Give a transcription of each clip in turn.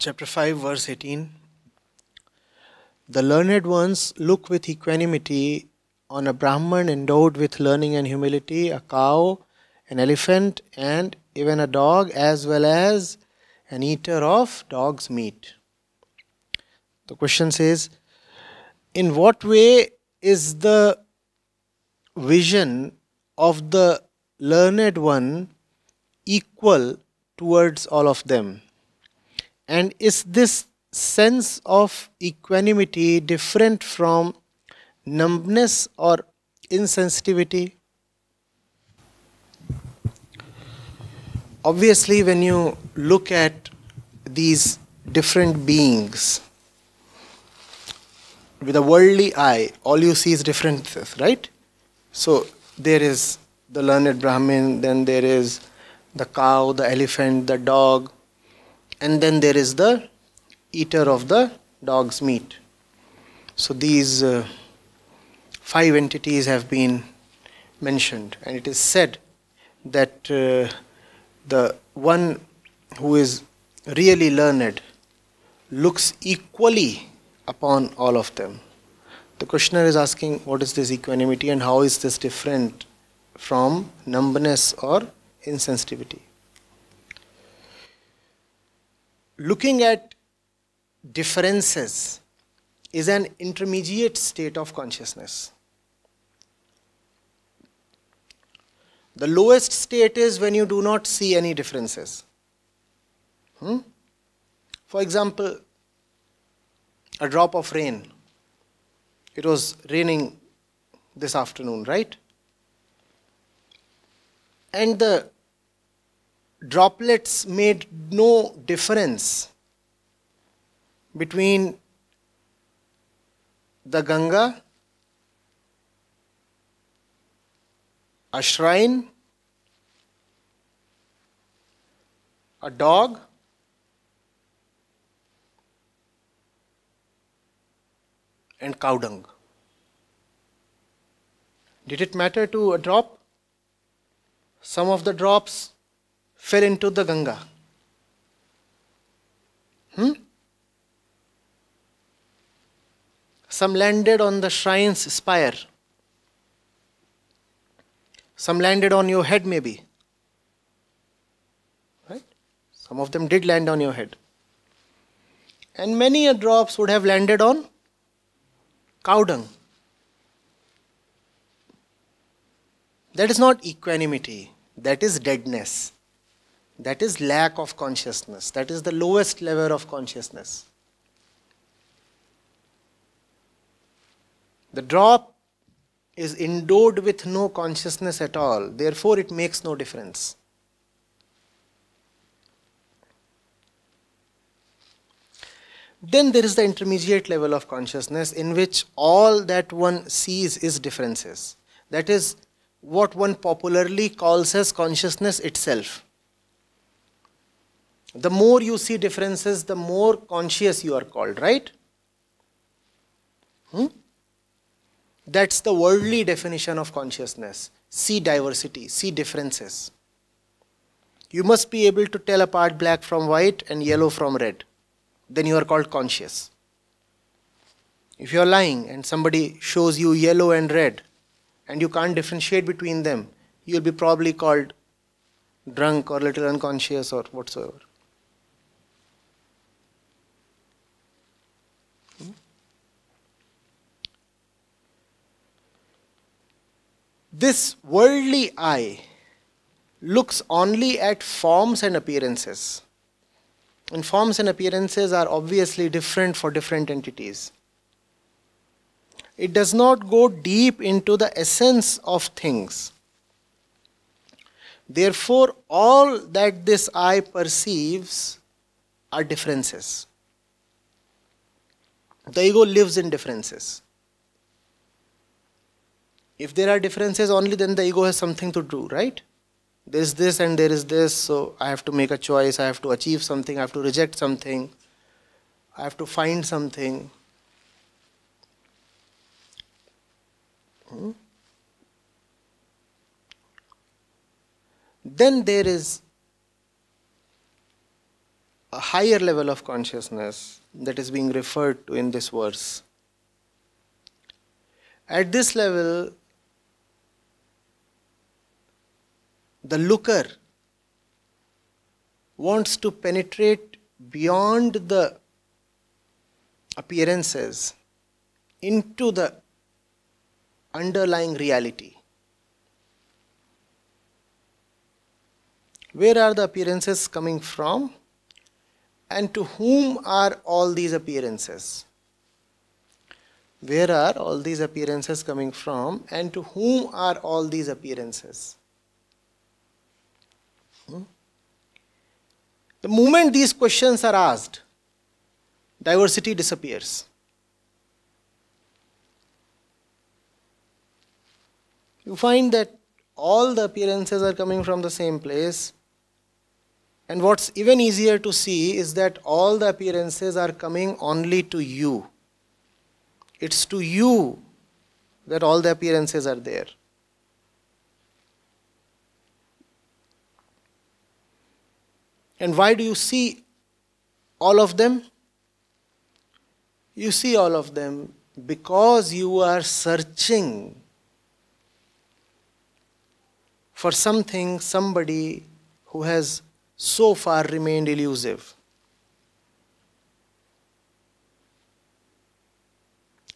chapter 5, verse 18. The learned ones look with equanimity on a Brahmin endowed with learning and humility, a cow, an elephant, and even a dog, as well as an eater of dog's meat. The question says, In what way is the vision of the learned one equal towards all of them? And is this sense of equanimity different from numbness or insensitivity? Obviously, when you look at these different beings with a worldly eye, all you see is differences, right? So there is the learned Brahmin, then there is the cow, the elephant, the dog, and then there is the eater of the dog's meat. So these uh, five entities have been mentioned, and it is said that uh, the one who is really learned looks equally upon all of them. The questioner is asking what is this equanimity and how is this different from numbness or insensitivity. Looking at differences is an intermediate state of consciousness. The lowest state is when you do not see any differences. Hmm? For example, a drop of rain. It was raining this afternoon, right? And the droplets made no difference between the Ganga, a shrine, a dog, and cow dung. Did it matter to a drop? Some of the drops fell into the Ganga. Hmm? Some landed on the shrine's spire. Some landed on your head, maybe. Right? Some of them did land on your head. And many a drops would have landed on cow dung. That is not equanimity, that is deadness. That is lack of consciousness. That is the lowest level of consciousness. The drop is endowed with no consciousness at all, therefore, it makes no difference. Then there is the intermediate level of consciousness in which all that one sees is differences. That is what one popularly calls as consciousness itself. The more you see differences, the more conscious you are called, right? Hmm? That's the worldly definition of consciousness. See diversity, see differences. You must be able to tell apart black from white and yellow from red. Then you are called conscious. If you are lying and somebody shows you yellow and red and you can't differentiate between them, you will be probably called drunk or little unconscious or whatsoever. This worldly eye looks only at forms and appearances. And forms and appearances are obviously different for different entities. It does not go deep into the essence of things. Therefore, all that this eye perceives are differences. The ego lives in differences. If there are differences only, then the ego has something to do, right? There is this and there is this, so I have to make a choice, I have to achieve something, I have to reject something, I have to find something. Hmm? Then there is a higher level of consciousness that is being referred to in this verse. At this level, the looker wants to penetrate beyond the appearances into the underlying reality. Where are the appearances coming from? And to whom are all these appearances? Where are all these appearances coming from? And to whom are all these appearances? Hmm? The moment these questions are asked, diversity disappears. You find that all the appearances are coming from the same place. And what's even easier to see is that all the appearances are coming only to you. It's to you that all the appearances are there. And why do you see all of them? You see all of them because you are searching for something, somebody who has so far remained elusive.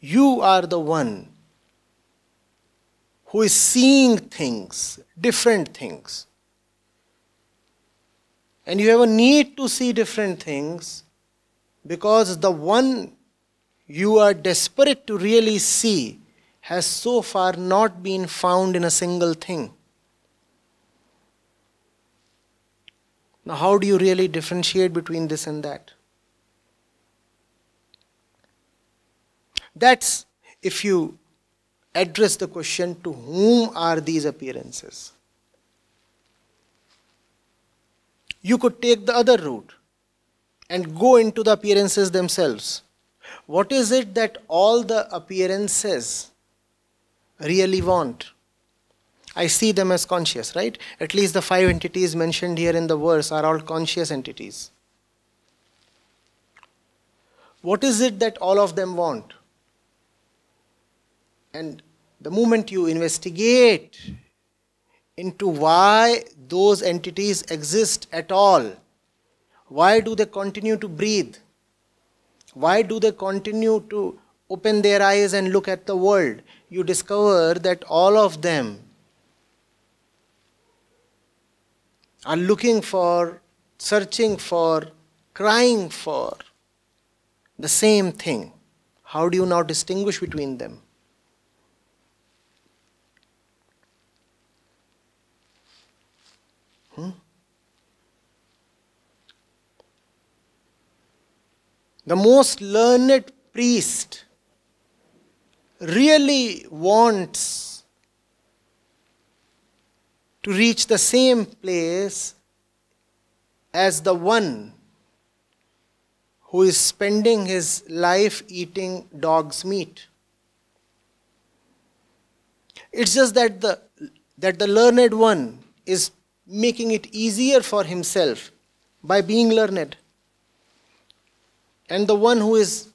You are the one who is seeing things, different things. And you have a need to see different things because the one you are desperate to really see has so far not been found in a single thing. Now, how do you really differentiate between this and that? That's if you address the question to whom are these appearances? You could take the other route and go into the appearances themselves. What is it that all the appearances really want? I see them as conscious, right? At least the five entities mentioned here in the verse are all conscious entities. What is it that all of them want? And the moment you investigate into why those entities exist at all, why do they continue to breathe? Why do they continue to open their eyes and look at the world? You discover that all of them are looking for, searching for, crying for the same thing. How do you now distinguish between them? Hmm? The most learned priest really wants to reach the same place as the one who is spending his life eating dog's meat. It's just that the, that the learned one is making it easier for himself by being learned. And the one who is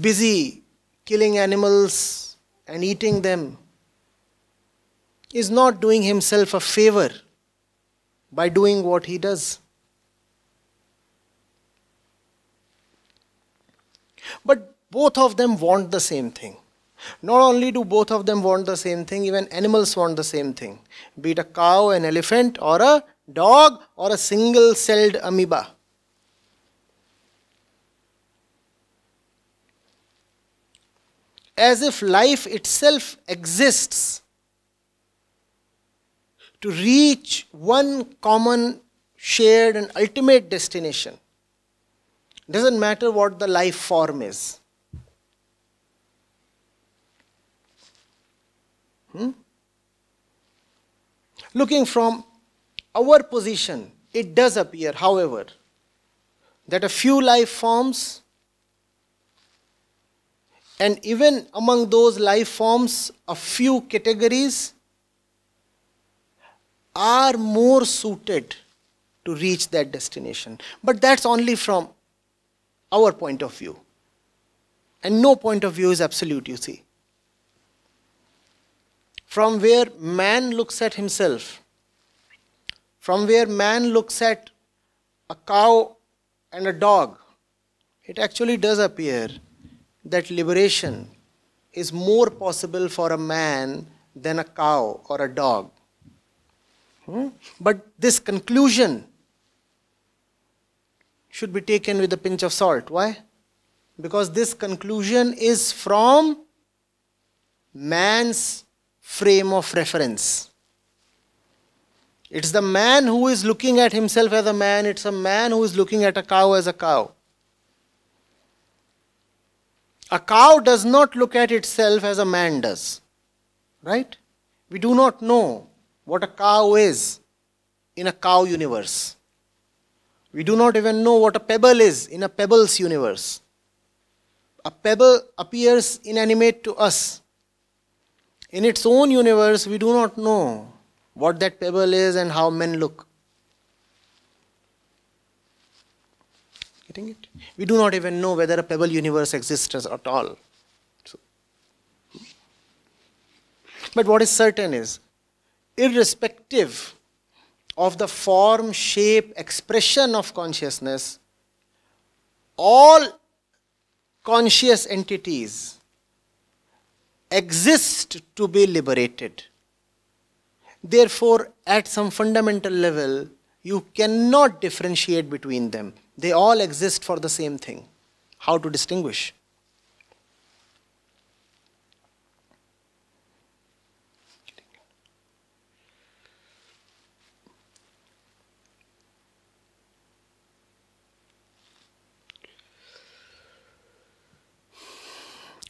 busy killing animals and eating them is not doing himself a favor by doing what he does. But both of them want the same thing. Not only do both of them want the same thing, even animals want the same thing. Be it a cow, an elephant, or a dog, or a single celled amoeba. As if life itself exists to reach one common, shared, and ultimate destination. Doesn't matter what the life form is. Hmm? Looking from our position, it does appear, however, that a few life forms, and even among those life forms, a few categories are more suited to reach that destination. But that's only from our point of view. And no point of view is absolute, you see. From where man looks at himself, from where man looks at a cow and a dog, it actually does appear that liberation is more possible for a man than a cow or a dog. Hmm? But this conclusion should be taken with a pinch of salt. Why? Because this conclusion is from man's frame of reference. It's the man who is looking at himself as a man, it's a man who is looking at a cow as a cow. A cow does not look at itself as a man does. Right? We do not know what a cow is in a cow universe. We do not even know what a pebble is in a pebbles universe. A pebble appears inanimate to us. In its own universe, we do not know what that pebble is and how men look. Getting it? We do not even know whether a pebble universe exists at all. So, but what is certain is, irrespective of the form, shape, expression of consciousness, all conscious entities exist to be liberated. Therefore, at some fundamental level, you cannot differentiate between them. They all exist for the same thing. How to distinguish?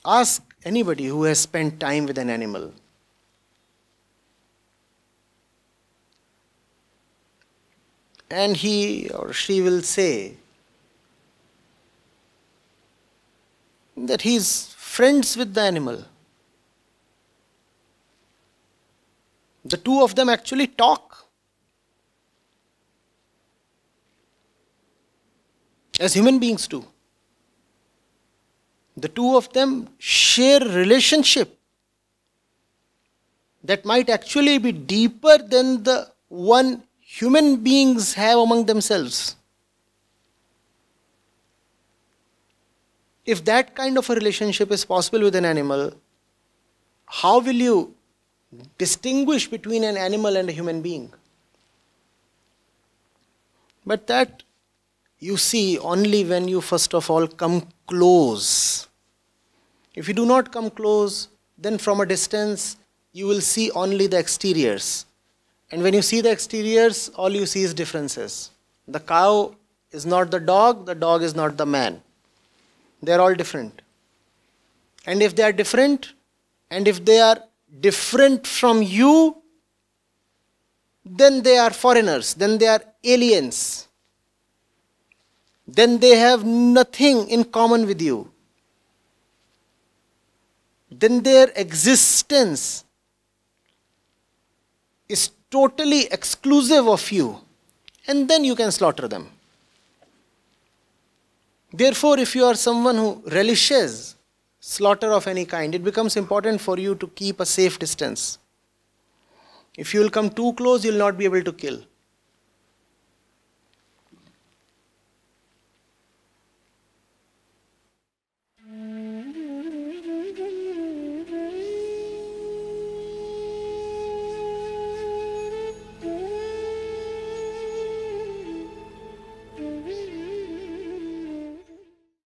Ask anybody who has spent time with an animal. And he or she will say that he is friends with the animal. The two of them actually talk. As human beings do the two of them share relationship that might actually be deeper than the one human beings have among themselves. If that kind of a relationship is possible with an animal, how will you distinguish between an animal and a human being? But that you see only when you first of all come close. If you do not come close, then from a distance you will see only the exteriors. And when you see the exteriors, all you see is differences. The cow is not the dog, the dog is not the man. They are all different. And if they are different, and if they are different from you, then they are foreigners, then they are aliens then they have nothing in common with you. Then their existence is totally exclusive of you, and then you can slaughter them. Therefore, if you are someone who relishes slaughter of any kind, it becomes important for you to keep a safe distance. If you will come too close, you will not be able to kill.